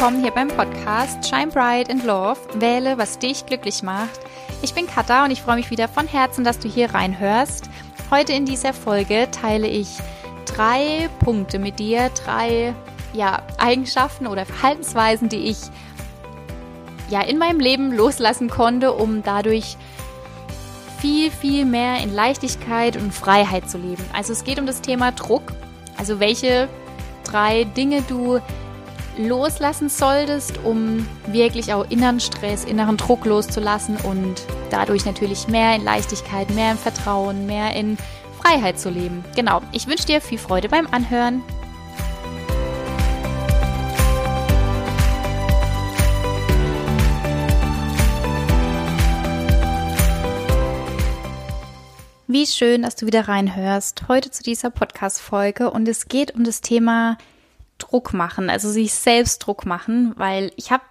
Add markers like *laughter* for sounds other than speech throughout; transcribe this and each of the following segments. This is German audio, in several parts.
willkommen hier beim Podcast Shine Bright and Love. Wähle, was dich glücklich macht. Ich bin Katha und ich freue mich wieder von Herzen, dass du hier reinhörst. Heute in dieser Folge teile ich drei Punkte mit dir, drei ja, Eigenschaften oder Verhaltensweisen, die ich ja in meinem Leben loslassen konnte, um dadurch viel, viel mehr in Leichtigkeit und Freiheit zu leben. Also es geht um das Thema Druck. Also welche drei Dinge du loslassen solltest, um wirklich auch inneren Stress, inneren Druck loszulassen und dadurch natürlich mehr in Leichtigkeit, mehr in Vertrauen, mehr in Freiheit zu leben. Genau, ich wünsche dir viel Freude beim Anhören. Wie schön, dass du wieder reinhörst. Heute zu dieser Podcast-Folge und es geht um das Thema Druck machen, also sich selbst Druck machen, weil ich habe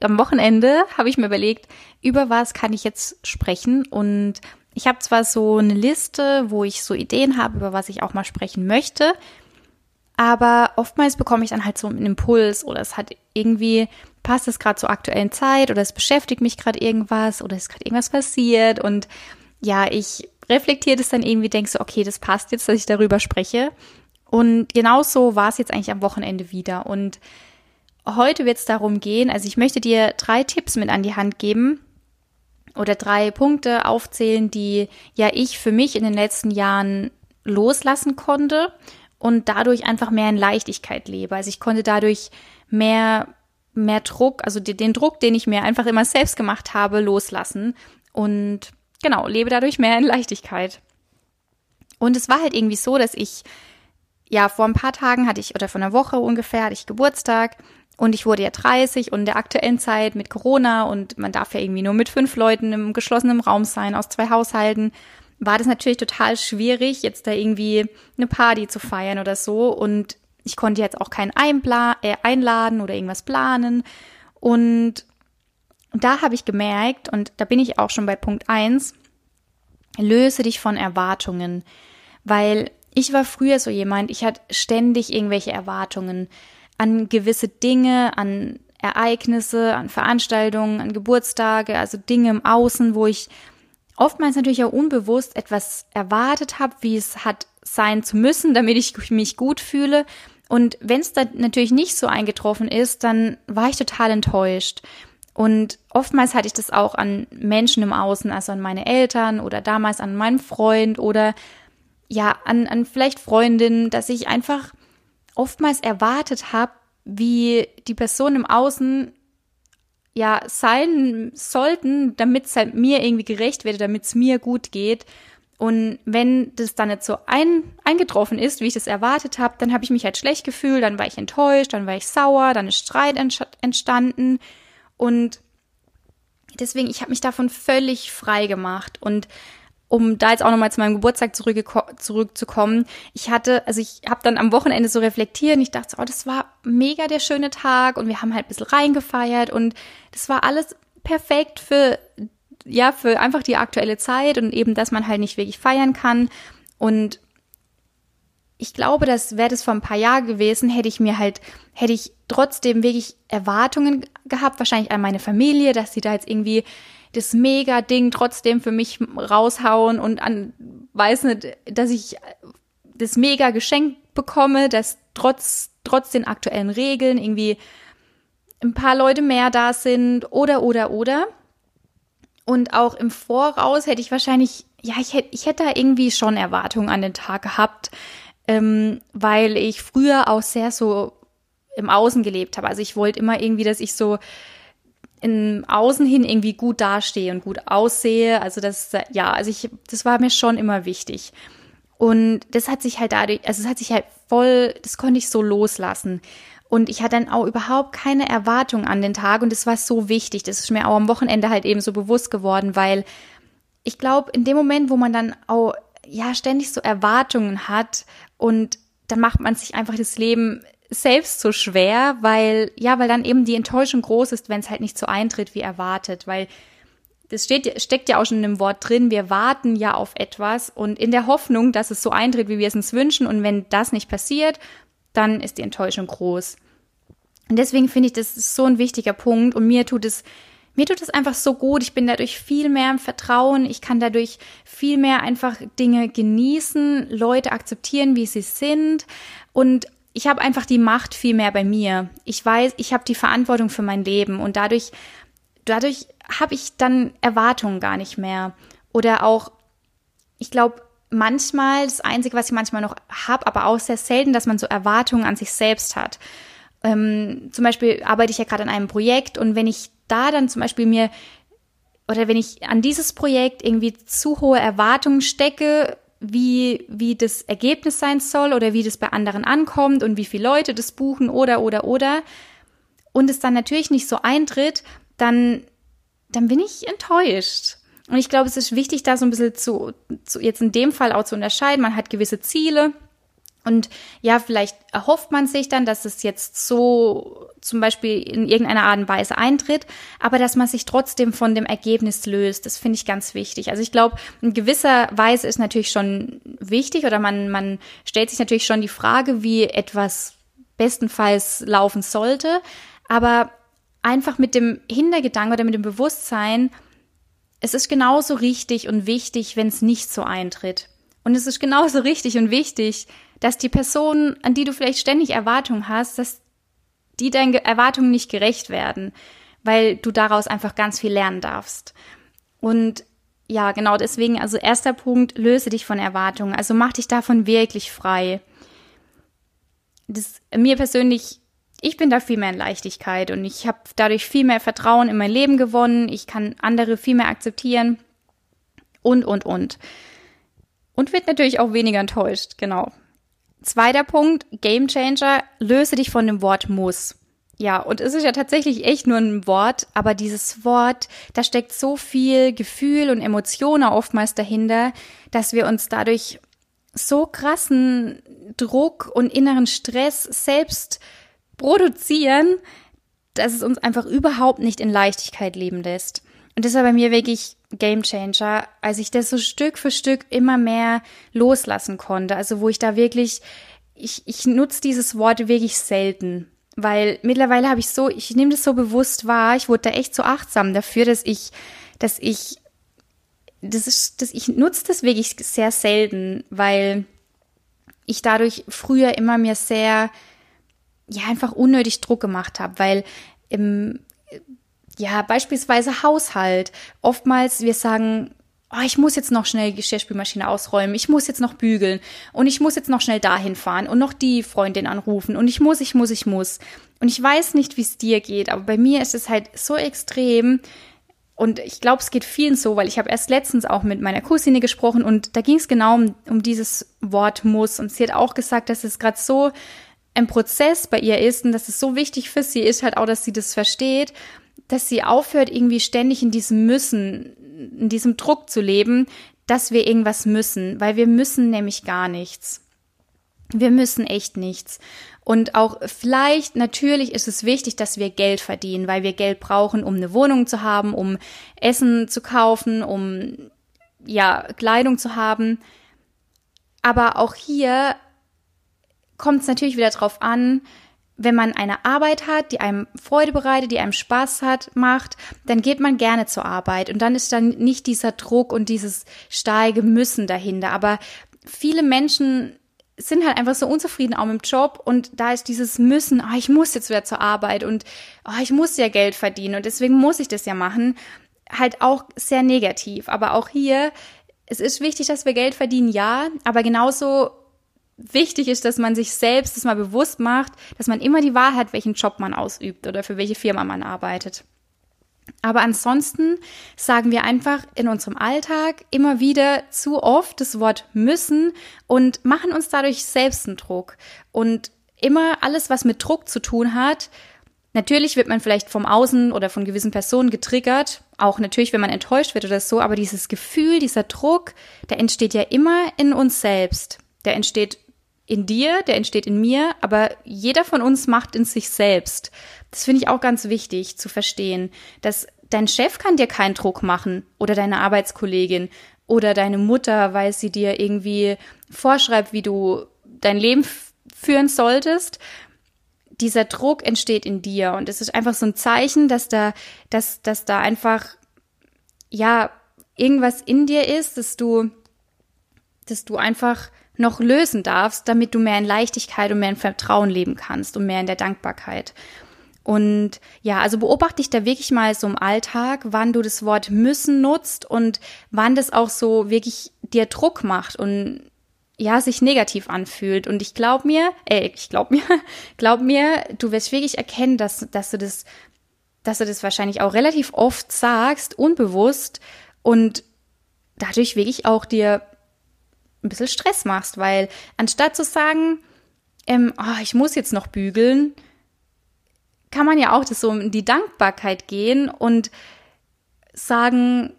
am Wochenende habe ich mir überlegt, über was kann ich jetzt sprechen? Und ich habe zwar so eine Liste, wo ich so Ideen habe, über was ich auch mal sprechen möchte, aber oftmals bekomme ich dann halt so einen Impuls oder es hat irgendwie passt es gerade zur aktuellen Zeit oder es beschäftigt mich gerade irgendwas oder es ist gerade irgendwas passiert und ja, ich reflektiere das dann irgendwie, denke so, okay, das passt jetzt, dass ich darüber spreche und genauso war es jetzt eigentlich am Wochenende wieder. Und heute wird es darum gehen, also ich möchte dir drei Tipps mit an die Hand geben oder drei Punkte aufzählen, die ja ich für mich in den letzten Jahren loslassen konnte und dadurch einfach mehr in Leichtigkeit lebe. Also ich konnte dadurch mehr mehr Druck, also den Druck, den ich mir einfach immer selbst gemacht habe, loslassen und genau, lebe dadurch mehr in Leichtigkeit. Und es war halt irgendwie so, dass ich ja, vor ein paar Tagen hatte ich, oder vor einer Woche ungefähr, hatte ich Geburtstag und ich wurde ja 30 und in der aktuellen Zeit mit Corona und man darf ja irgendwie nur mit fünf Leuten im geschlossenen Raum sein, aus zwei Haushalten, war das natürlich total schwierig, jetzt da irgendwie eine Party zu feiern oder so. Und ich konnte jetzt auch keinen Einpla äh, einladen oder irgendwas planen. Und da habe ich gemerkt, und da bin ich auch schon bei Punkt eins löse dich von Erwartungen, weil ich war früher so jemand, ich hatte ständig irgendwelche Erwartungen an gewisse Dinge, an Ereignisse, an Veranstaltungen, an Geburtstage, also Dinge im Außen, wo ich oftmals natürlich auch unbewusst etwas erwartet habe, wie es hat sein zu müssen, *laughs* damit ich mich gut fühle. Und wenn es dann natürlich nicht so eingetroffen ist, dann war ich total enttäuscht. Und oftmals hatte ich das auch an Menschen im Außen, also an meine Eltern oder damals an meinen Freund oder ja, an, an vielleicht Freundinnen, dass ich einfach oftmals erwartet habe, wie die Person im Außen ja sein sollten, damit es halt mir irgendwie gerecht wird, damit es mir gut geht. Und wenn das dann nicht so ein, eingetroffen ist, wie ich das erwartet habe, dann habe ich mich halt schlecht gefühlt, dann war ich enttäuscht, dann war ich sauer, dann ist Streit entstanden. Und deswegen, ich habe mich davon völlig frei gemacht. Und um da jetzt auch nochmal zu meinem Geburtstag zurückzukommen, ich hatte, also ich habe dann am Wochenende so reflektiert und ich dachte, oh, das war mega der schöne Tag und wir haben halt ein bisschen reingefeiert und das war alles perfekt für, ja, für einfach die aktuelle Zeit und eben, dass man halt nicht wirklich feiern kann. Und ich glaube, das wäre das vor ein paar Jahren gewesen, hätte ich mir halt, hätte ich trotzdem wirklich Erwartungen gehabt, wahrscheinlich an meine Familie, dass sie da jetzt irgendwie das Mega-Ding trotzdem für mich raushauen und an, weiß nicht, dass ich das Mega-Geschenk bekomme, dass trotz, trotz den aktuellen Regeln irgendwie ein paar Leute mehr da sind oder, oder, oder. Und auch im Voraus hätte ich wahrscheinlich, ja, ich hätte, ich hätte da irgendwie schon Erwartungen an den Tag gehabt, ähm, weil ich früher auch sehr so im Außen gelebt habe. Also ich wollte immer irgendwie, dass ich so im Außen hin irgendwie gut dastehe und gut aussehe. Also das, ja, also ich, das war mir schon immer wichtig. Und das hat sich halt dadurch, also es hat sich halt voll, das konnte ich so loslassen. Und ich hatte dann auch überhaupt keine Erwartung an den Tag und das war so wichtig. Das ist mir auch am Wochenende halt eben so bewusst geworden, weil ich glaube, in dem Moment, wo man dann auch ja ständig so Erwartungen hat und dann macht man sich einfach das Leben selbst so schwer, weil, ja, weil dann eben die Enttäuschung groß ist, wenn es halt nicht so eintritt wie erwartet, weil das steht, steckt ja auch schon in dem Wort drin, wir warten ja auf etwas und in der Hoffnung, dass es so eintritt, wie wir es uns wünschen und wenn das nicht passiert, dann ist die Enttäuschung groß. Und deswegen finde ich, das ist so ein wichtiger Punkt und mir tut es mir tut es einfach so gut. Ich bin dadurch viel mehr im Vertrauen. Ich kann dadurch viel mehr einfach Dinge genießen, Leute akzeptieren, wie sie sind. Und ich habe einfach die Macht viel mehr bei mir. Ich weiß, ich habe die Verantwortung für mein Leben und dadurch, dadurch habe ich dann Erwartungen gar nicht mehr. Oder auch, ich glaube, manchmal, das Einzige, was ich manchmal noch habe, aber auch sehr selten, dass man so Erwartungen an sich selbst hat. Ähm, zum Beispiel arbeite ich ja gerade an einem Projekt und wenn ich da dann zum Beispiel mir oder wenn ich an dieses Projekt irgendwie zu hohe Erwartungen stecke, wie, wie das Ergebnis sein soll oder wie das bei anderen ankommt und wie viele Leute das buchen oder, oder, oder, und es dann natürlich nicht so eintritt, dann, dann bin ich enttäuscht. Und ich glaube, es ist wichtig, da so ein bisschen zu, zu, jetzt in dem Fall auch zu unterscheiden. Man hat gewisse Ziele und ja, vielleicht erhofft man sich dann, dass es jetzt so zum Beispiel in irgendeiner Art und Weise eintritt, aber dass man sich trotzdem von dem Ergebnis löst, das finde ich ganz wichtig. Also ich glaube, in gewisser Weise ist natürlich schon wichtig oder man, man stellt sich natürlich schon die Frage, wie etwas bestenfalls laufen sollte, aber einfach mit dem Hintergedanken oder mit dem Bewusstsein, es ist genauso richtig und wichtig, wenn es nicht so eintritt. Und es ist genauso *laughs* richtig und wichtig, dass die Person, an die du vielleicht ständig Erwartungen hast, dass die deinen Erwartungen nicht gerecht werden, weil du daraus einfach ganz viel lernen darfst. Und ja, genau deswegen, also erster Punkt, löse dich von Erwartungen, also mach dich davon wirklich frei. Das, mir persönlich, ich bin da viel mehr in Leichtigkeit und ich habe dadurch viel mehr Vertrauen in mein Leben gewonnen, ich kann andere viel mehr akzeptieren und, und, und. Und wird natürlich auch weniger enttäuscht, genau. Zweiter Punkt, Game Changer, löse dich von dem Wort muss. Ja, und es ist ja tatsächlich echt nur ein Wort, aber dieses Wort, da steckt so viel Gefühl und Emotionen oftmals dahinter, dass wir uns dadurch so krassen Druck und inneren Stress selbst produzieren, dass es uns einfach überhaupt nicht in Leichtigkeit leben lässt. Und das war bei mir wirklich Game Changer, als ich das so Stück für Stück immer mehr loslassen konnte. Also wo ich da wirklich, ich, ich nutze dieses Wort wirklich selten. Weil mittlerweile habe ich so, ich nehme das so bewusst wahr, ich wurde da echt so achtsam dafür, dass ich, dass ich, das ist, dass ich nutze das wirklich sehr selten, weil ich dadurch früher immer mir sehr, ja, einfach unnötig Druck gemacht habe, weil im, ja, beispielsweise Haushalt. Oftmals wir sagen, oh, ich muss jetzt noch schnell die Geschirrspülmaschine ausräumen, ich muss jetzt noch bügeln und ich muss jetzt noch schnell dahin fahren und noch die Freundin anrufen und ich muss, ich muss, ich muss. Und ich weiß nicht, wie es dir geht, aber bei mir ist es halt so extrem. Und ich glaube, es geht vielen so, weil ich habe erst letztens auch mit meiner Cousine gesprochen und da ging es genau um, um dieses Wort muss. Und sie hat auch gesagt, dass es gerade so ein Prozess bei ihr ist und dass es so wichtig für sie ist, halt auch, dass sie das versteht dass sie aufhört, irgendwie ständig in diesem Müssen, in diesem Druck zu leben, dass wir irgendwas müssen, weil wir müssen nämlich gar nichts. Wir müssen echt nichts. Und auch vielleicht, natürlich ist es wichtig, dass wir Geld verdienen, weil wir Geld brauchen, um eine Wohnung zu haben, um Essen zu kaufen, um, ja, Kleidung zu haben. Aber auch hier kommt es natürlich wieder drauf an, wenn man eine Arbeit hat, die einem Freude bereitet, die einem Spaß hat, macht, dann geht man gerne zur Arbeit und dann ist dann nicht dieser Druck und dieses steige müssen dahinter. Aber viele Menschen sind halt einfach so unzufrieden auch mit dem Job und da ist dieses Müssen, oh, ich muss jetzt wieder zur Arbeit und oh, ich muss ja Geld verdienen und deswegen muss ich das ja machen, halt auch sehr negativ. Aber auch hier, es ist wichtig, dass wir Geld verdienen, ja, aber genauso wichtig ist, dass man sich selbst das mal bewusst macht, dass man immer die Wahl hat, welchen Job man ausübt oder für welche Firma man arbeitet. Aber ansonsten sagen wir einfach in unserem Alltag immer wieder zu oft das Wort müssen und machen uns dadurch selbst einen Druck. Und immer alles, was mit Druck zu tun hat, natürlich wird man vielleicht vom Außen oder von gewissen Personen getriggert, auch natürlich, wenn man enttäuscht wird oder so, aber dieses Gefühl, dieser Druck, der entsteht ja immer in uns selbst. Der entsteht in dir, der entsteht in mir, aber jeder von uns macht in sich selbst. Das finde ich auch ganz wichtig zu verstehen, dass dein Chef kann dir keinen Druck machen oder deine Arbeitskollegin oder deine Mutter, weil sie dir irgendwie vorschreibt, wie du dein Leben führen solltest. dieser Druck entsteht in dir und es ist einfach so ein Zeichen, dass da, dass, dass da einfach, ja, irgendwas in dir ist, dass du, dass du einfach noch lösen darfst, damit du mehr in Leichtigkeit und mehr in Vertrauen leben kannst und mehr in der Dankbarkeit. Und ja, also beobachte dich da wirklich mal so im Alltag, wann du das Wort müssen nutzt und wann das auch so wirklich dir Druck macht und ja, sich negativ anfühlt. Und ich glaub mir, äh, ich glaub mir, *laughs* glaub mir, du wirst wirklich erkennen, dass, dass du das, dass du das wahrscheinlich auch relativ oft sagst, unbewusst und dadurch wirklich auch dir ein bisschen Stress machst, weil anstatt zu sagen, ähm, oh, ich muss jetzt noch bügeln, kann man ja auch das so in die Dankbarkeit gehen und sagen,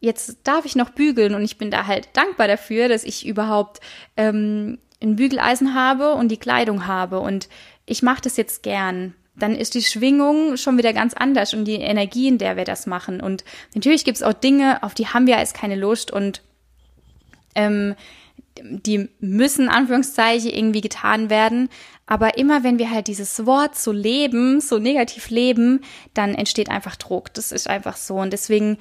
jetzt darf ich noch bügeln und ich bin da halt dankbar dafür, dass ich überhaupt ähm, ein Bügeleisen habe und die Kleidung habe und ich mache das jetzt gern. Dann ist die Schwingung schon wieder ganz anders und die Energie, in der wir das machen. Und natürlich gibt es auch Dinge, auf die haben wir als keine Lust und ähm, die müssen Anführungszeichen irgendwie getan werden. Aber immer wenn wir halt dieses Wort so leben, so negativ leben, dann entsteht einfach Druck. Das ist einfach so. Und deswegen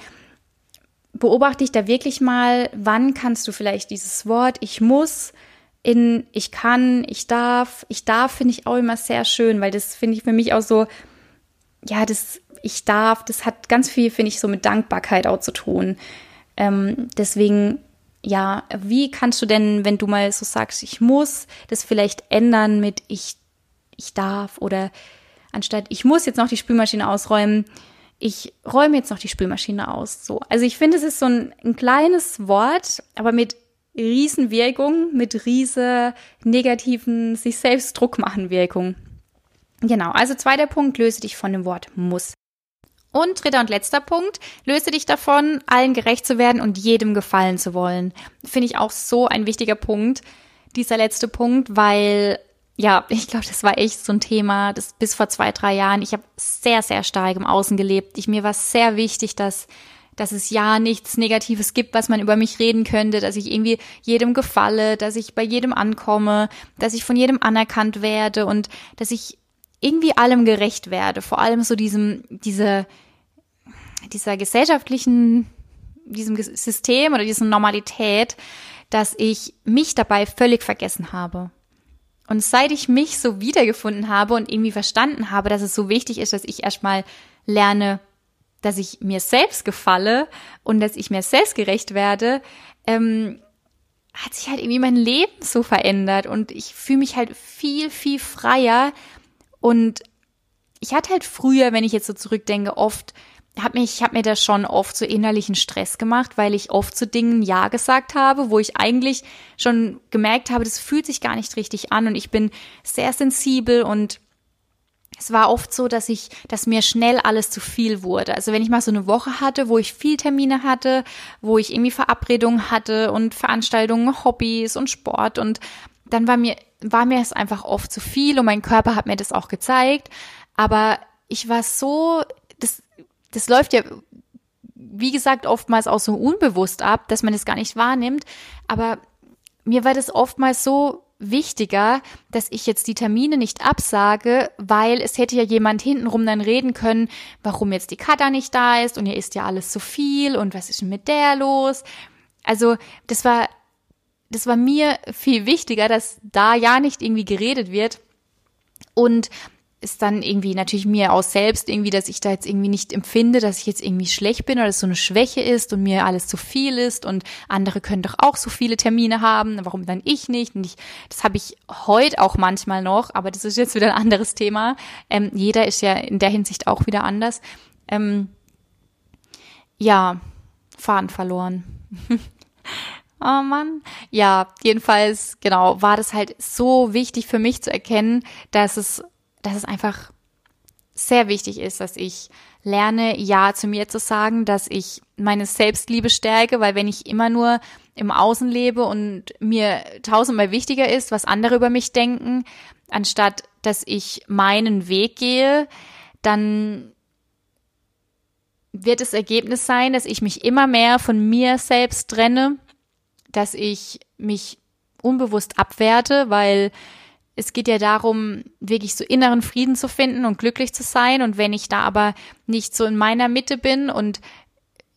beobachte ich da wirklich mal, wann kannst du vielleicht dieses Wort ich muss in ich kann, ich darf, ich darf finde ich auch immer sehr schön, weil das finde ich für mich auch so, ja, das ich darf, das hat ganz viel, finde ich, so mit Dankbarkeit auch zu tun. Ähm, deswegen, ja, wie kannst du denn, wenn du mal so sagst, ich muss, das vielleicht ändern mit ich, ich darf oder anstatt ich muss jetzt noch die Spülmaschine ausräumen, ich räume jetzt noch die Spülmaschine aus. So. Also ich finde, es ist so ein, ein kleines Wort, aber mit Riesenwirkung, mit riese negativen, sich selbst Druck machen Wirkung. Genau. Also zweiter Punkt, löse dich von dem Wort muss. Und dritter und letzter Punkt, löse dich davon, allen gerecht zu werden und jedem gefallen zu wollen. Finde ich auch so ein wichtiger Punkt, dieser letzte Punkt, weil ja, ich glaube, das war echt so ein Thema, das bis vor zwei, drei Jahren. Ich habe sehr, sehr stark im Außen gelebt. Ich, mir war sehr wichtig, dass, dass es ja nichts Negatives gibt, was man über mich reden könnte, dass ich irgendwie jedem gefalle, dass ich bei jedem ankomme, dass ich von jedem anerkannt werde und dass ich irgendwie allem gerecht werde. Vor allem so diesem, diese, dieser gesellschaftlichen, diesem System oder dieser Normalität, dass ich mich dabei völlig vergessen habe. Und seit ich mich so wiedergefunden habe und irgendwie verstanden habe, dass es so wichtig ist, dass ich erstmal lerne, dass ich mir selbst gefalle und dass ich mir selbst gerecht werde, ähm, hat sich halt irgendwie mein Leben so verändert und ich fühle mich halt viel, viel freier. Und ich hatte halt früher, wenn ich jetzt so zurückdenke, oft hab mich, ich habe mir da schon oft so innerlichen Stress gemacht, weil ich oft zu Dingen Ja gesagt habe, wo ich eigentlich schon gemerkt habe, das fühlt sich gar nicht richtig an und ich bin sehr sensibel und es war oft so, dass ich, dass mir schnell alles zu viel wurde. Also wenn ich mal so eine Woche hatte, wo ich viel Termine hatte, wo ich irgendwie Verabredungen hatte und Veranstaltungen, Hobbys und Sport und dann war mir, war mir es einfach oft zu viel und mein Körper hat mir das auch gezeigt. Aber ich war so, das, das läuft ja, wie gesagt, oftmals auch so unbewusst ab, dass man es gar nicht wahrnimmt. Aber mir war das oftmals so wichtiger, dass ich jetzt die Termine nicht absage, weil es hätte ja jemand hintenrum dann reden können, warum jetzt die Kata nicht da ist und ihr isst ja alles zu viel und was ist denn mit der los? Also, das war, das war mir viel wichtiger, dass da ja nicht irgendwie geredet wird. Und ist dann irgendwie natürlich mir aus selbst irgendwie, dass ich da jetzt irgendwie nicht empfinde, dass ich jetzt irgendwie schlecht bin oder dass so eine Schwäche ist und mir alles zu viel ist und andere können doch auch so viele Termine haben, warum dann ich nicht? Und ich, das habe ich heute auch manchmal noch, aber das ist jetzt wieder ein anderes Thema. Ähm, jeder ist ja in der Hinsicht auch wieder anders. Ähm, ja, Faden verloren. *laughs* Oh Mann. Ja, jedenfalls, genau, war das halt so wichtig für mich zu erkennen, dass es dass es einfach sehr wichtig ist, dass ich lerne, Ja zu mir zu sagen, dass ich meine Selbstliebe stärke, weil wenn ich immer nur im Außen lebe und mir tausendmal wichtiger ist, was andere über mich denken, anstatt dass ich meinen Weg gehe, dann wird das Ergebnis sein, dass ich mich immer mehr von mir selbst trenne, dass ich mich unbewusst abwerte, weil es geht ja darum, wirklich so inneren Frieden zu finden und glücklich zu sein. Und wenn ich da aber nicht so in meiner Mitte bin und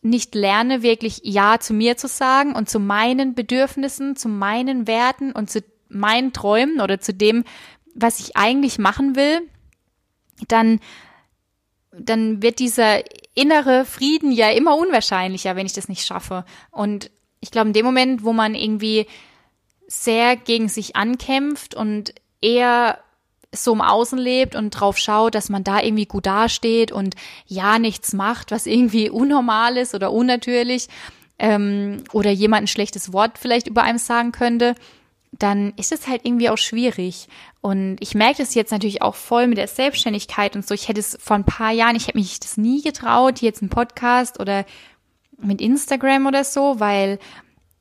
nicht lerne, wirklich Ja zu mir zu sagen und zu meinen Bedürfnissen, zu meinen Werten und zu meinen Träumen oder zu dem, was ich eigentlich machen will, dann, dann wird dieser innere Frieden ja immer unwahrscheinlicher, wenn ich das nicht schaffe. Und ich glaube, in dem Moment, wo man irgendwie sehr gegen sich ankämpft und eher so im Außen lebt und drauf schaut, dass man da irgendwie gut dasteht und ja nichts macht, was irgendwie *laughs* unnormal ist oder unnatürlich ähm, oder jemand ein schlechtes Wort vielleicht über einem sagen könnte, dann ist es halt irgendwie auch schwierig. Und ich merke das jetzt natürlich auch voll mit der Selbstständigkeit und so. Ich hätte es vor ein paar Jahren, ich hätte mich das nie getraut, jetzt einen Podcast oder mit Instagram oder so, weil,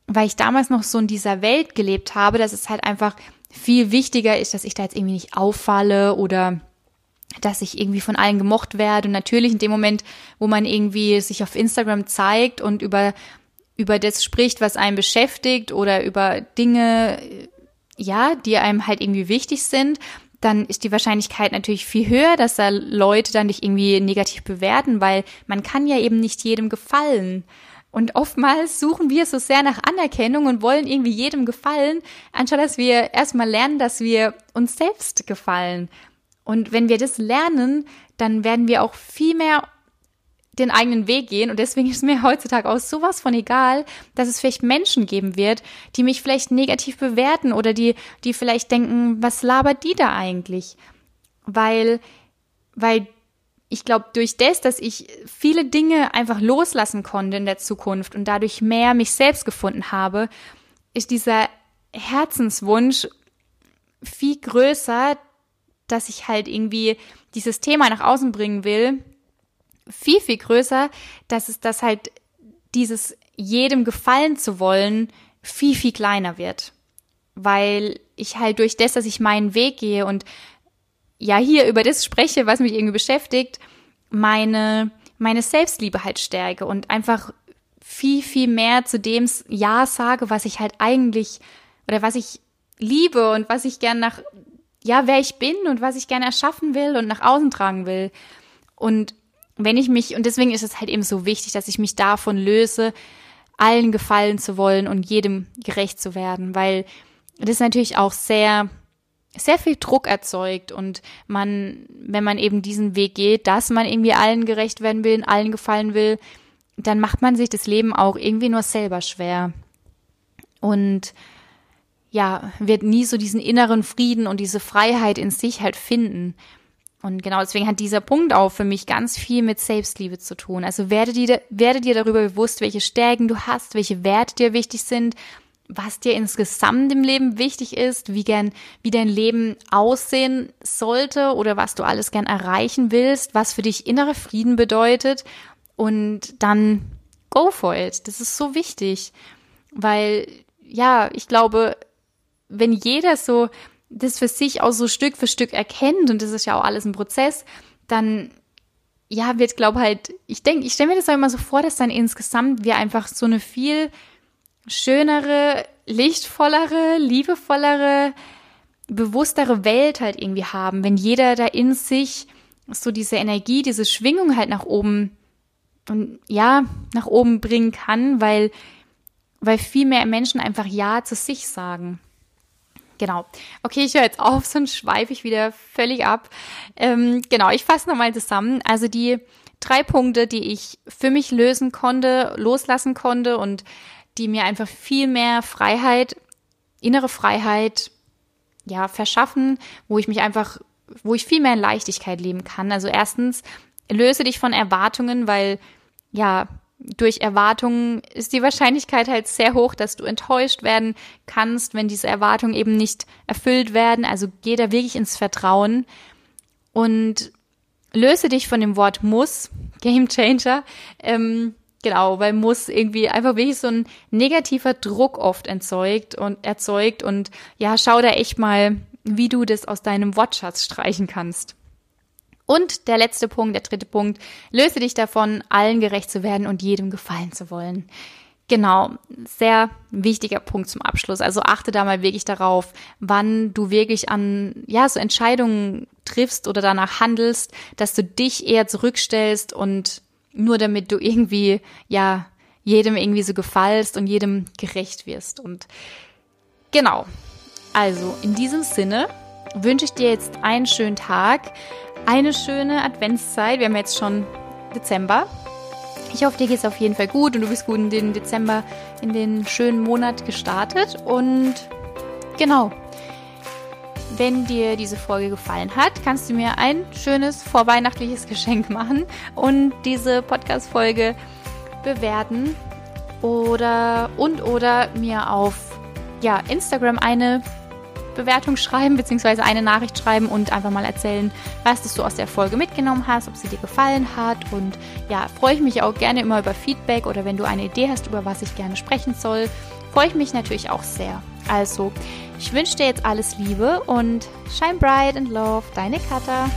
weil ich damals noch so in dieser Welt gelebt habe, dass es halt einfach viel wichtiger ist, dass ich da jetzt irgendwie nicht auffalle oder dass ich irgendwie von allen gemocht werde. Und natürlich in dem Moment, wo man irgendwie sich auf Instagram zeigt und über, über das spricht, was einen beschäftigt oder über Dinge, ja, die einem halt irgendwie wichtig sind, dann ist die Wahrscheinlichkeit natürlich viel höher, dass da Leute dann dich irgendwie negativ bewerten, weil man kann ja eben nicht jedem gefallen. Und oftmals suchen wir so sehr nach Anerkennung und wollen irgendwie jedem gefallen, anstatt dass wir erstmal lernen, dass wir uns selbst gefallen. Und wenn wir das lernen, dann werden wir auch viel mehr den eigenen Weg gehen. Und deswegen ist mir heutzutage auch sowas von egal, dass es vielleicht Menschen geben wird, die mich vielleicht negativ bewerten oder die, die vielleicht denken, was labert die da eigentlich? Weil, weil ich glaube, durch das, dass ich viele Dinge einfach loslassen konnte in der Zukunft und dadurch mehr mich selbst gefunden habe, ist dieser Herzenswunsch viel größer, dass ich halt irgendwie dieses Thema nach außen bringen will viel, viel größer, dass es das halt dieses jedem gefallen zu wollen viel, viel kleiner wird. Weil ich halt durch das, dass ich meinen Weg gehe und ja hier über das spreche, was mich irgendwie beschäftigt, meine, meine Selbstliebe halt stärke und einfach viel, viel mehr zu dem Ja sage, was ich halt eigentlich oder was ich liebe und was ich gern nach, ja, wer ich bin und was ich gerne erschaffen will und nach außen tragen will. Und wenn ich mich, und deswegen ist es halt eben so wichtig, dass ich mich davon löse, allen gefallen zu wollen und jedem gerecht zu werden, weil das natürlich auch sehr, sehr viel Druck erzeugt und man, wenn man eben diesen Weg geht, dass man irgendwie allen gerecht werden will, allen gefallen will, dann macht man sich das Leben auch irgendwie nur selber schwer. Und ja, wird nie so diesen inneren Frieden und diese Freiheit in sich halt finden. Und genau deswegen hat dieser Punkt auch für mich ganz viel mit Selbstliebe zu tun. Also werde dir, werde dir darüber bewusst, welche Stärken du hast, welche Werte dir wichtig sind, was dir insgesamt im Leben wichtig ist, wie gern, wie dein Leben aussehen sollte oder was du alles gern erreichen willst, was für dich innere Frieden bedeutet und dann go for it. Das ist so wichtig, weil ja, ich glaube, wenn jeder so das für sich auch so Stück für Stück erkennt, und das ist ja auch alles ein Prozess, dann ja, wird, glaube halt, ich denke, ich stelle mir das auch immer so vor, dass dann insgesamt wir einfach so eine viel schönere, lichtvollere, liebevollere, bewusstere Welt halt irgendwie haben, wenn jeder da in sich so diese Energie, diese Schwingung halt nach oben und ja, nach oben bringen kann, weil, weil viel mehr Menschen einfach Ja zu sich sagen. Genau. Okay, ich höre jetzt auf, sonst schweife ich wieder völlig ab. Ähm, genau, ich fasse nochmal zusammen. Also die drei Punkte, die ich für mich lösen konnte, loslassen konnte und die mir einfach viel mehr Freiheit, innere Freiheit, ja, verschaffen, wo ich mich einfach, wo ich viel mehr in Leichtigkeit leben kann. Also erstens, löse dich von Erwartungen, weil, ja, durch Erwartungen ist die Wahrscheinlichkeit halt sehr hoch, dass du enttäuscht werden kannst, wenn diese Erwartungen eben nicht erfüllt werden. Also geh da wirklich ins Vertrauen und löse dich von dem Wort muss, *laughs* Game Changer. Ähm, genau, weil muss irgendwie einfach wirklich so ein negativer Druck oft erzeugt und erzeugt und ja, schau da echt mal, wie du das aus deinem Wortschatz streichen kannst. Und der letzte Punkt, der dritte Punkt, löse dich davon, allen gerecht zu werden und jedem gefallen zu wollen. Genau, sehr wichtiger Punkt zum Abschluss. Also achte da mal wirklich darauf, wann du wirklich an, ja, so Entscheidungen triffst oder danach handelst, dass du dich eher zurückstellst und nur damit du irgendwie, ja, jedem irgendwie so gefallst und jedem gerecht wirst. Und genau. Also, in diesem Sinne wünsche ich dir jetzt einen schönen Tag, eine schöne Adventszeit. Wir haben jetzt schon Dezember. Ich hoffe, dir geht es auf jeden Fall gut und du bist gut in den Dezember, in den schönen Monat gestartet. Und genau, wenn dir diese Folge gefallen hat, kannst du mir ein schönes vorweihnachtliches *laughs* Geschenk machen und diese Podcast-Folge bewerten oder und oder mir auf ja, Instagram eine Bewertung schreiben, beziehungsweise eine Nachricht schreiben und einfach mal erzählen, was du aus der Folge mitgenommen hast, ob sie dir gefallen hat. Und ja, freue ich mich auch gerne immer über Feedback oder wenn du eine Idee hast, über was ich gerne sprechen soll, freue ich mich natürlich auch sehr. Also, ich wünsche dir jetzt alles Liebe und shine bright and love, deine Katha.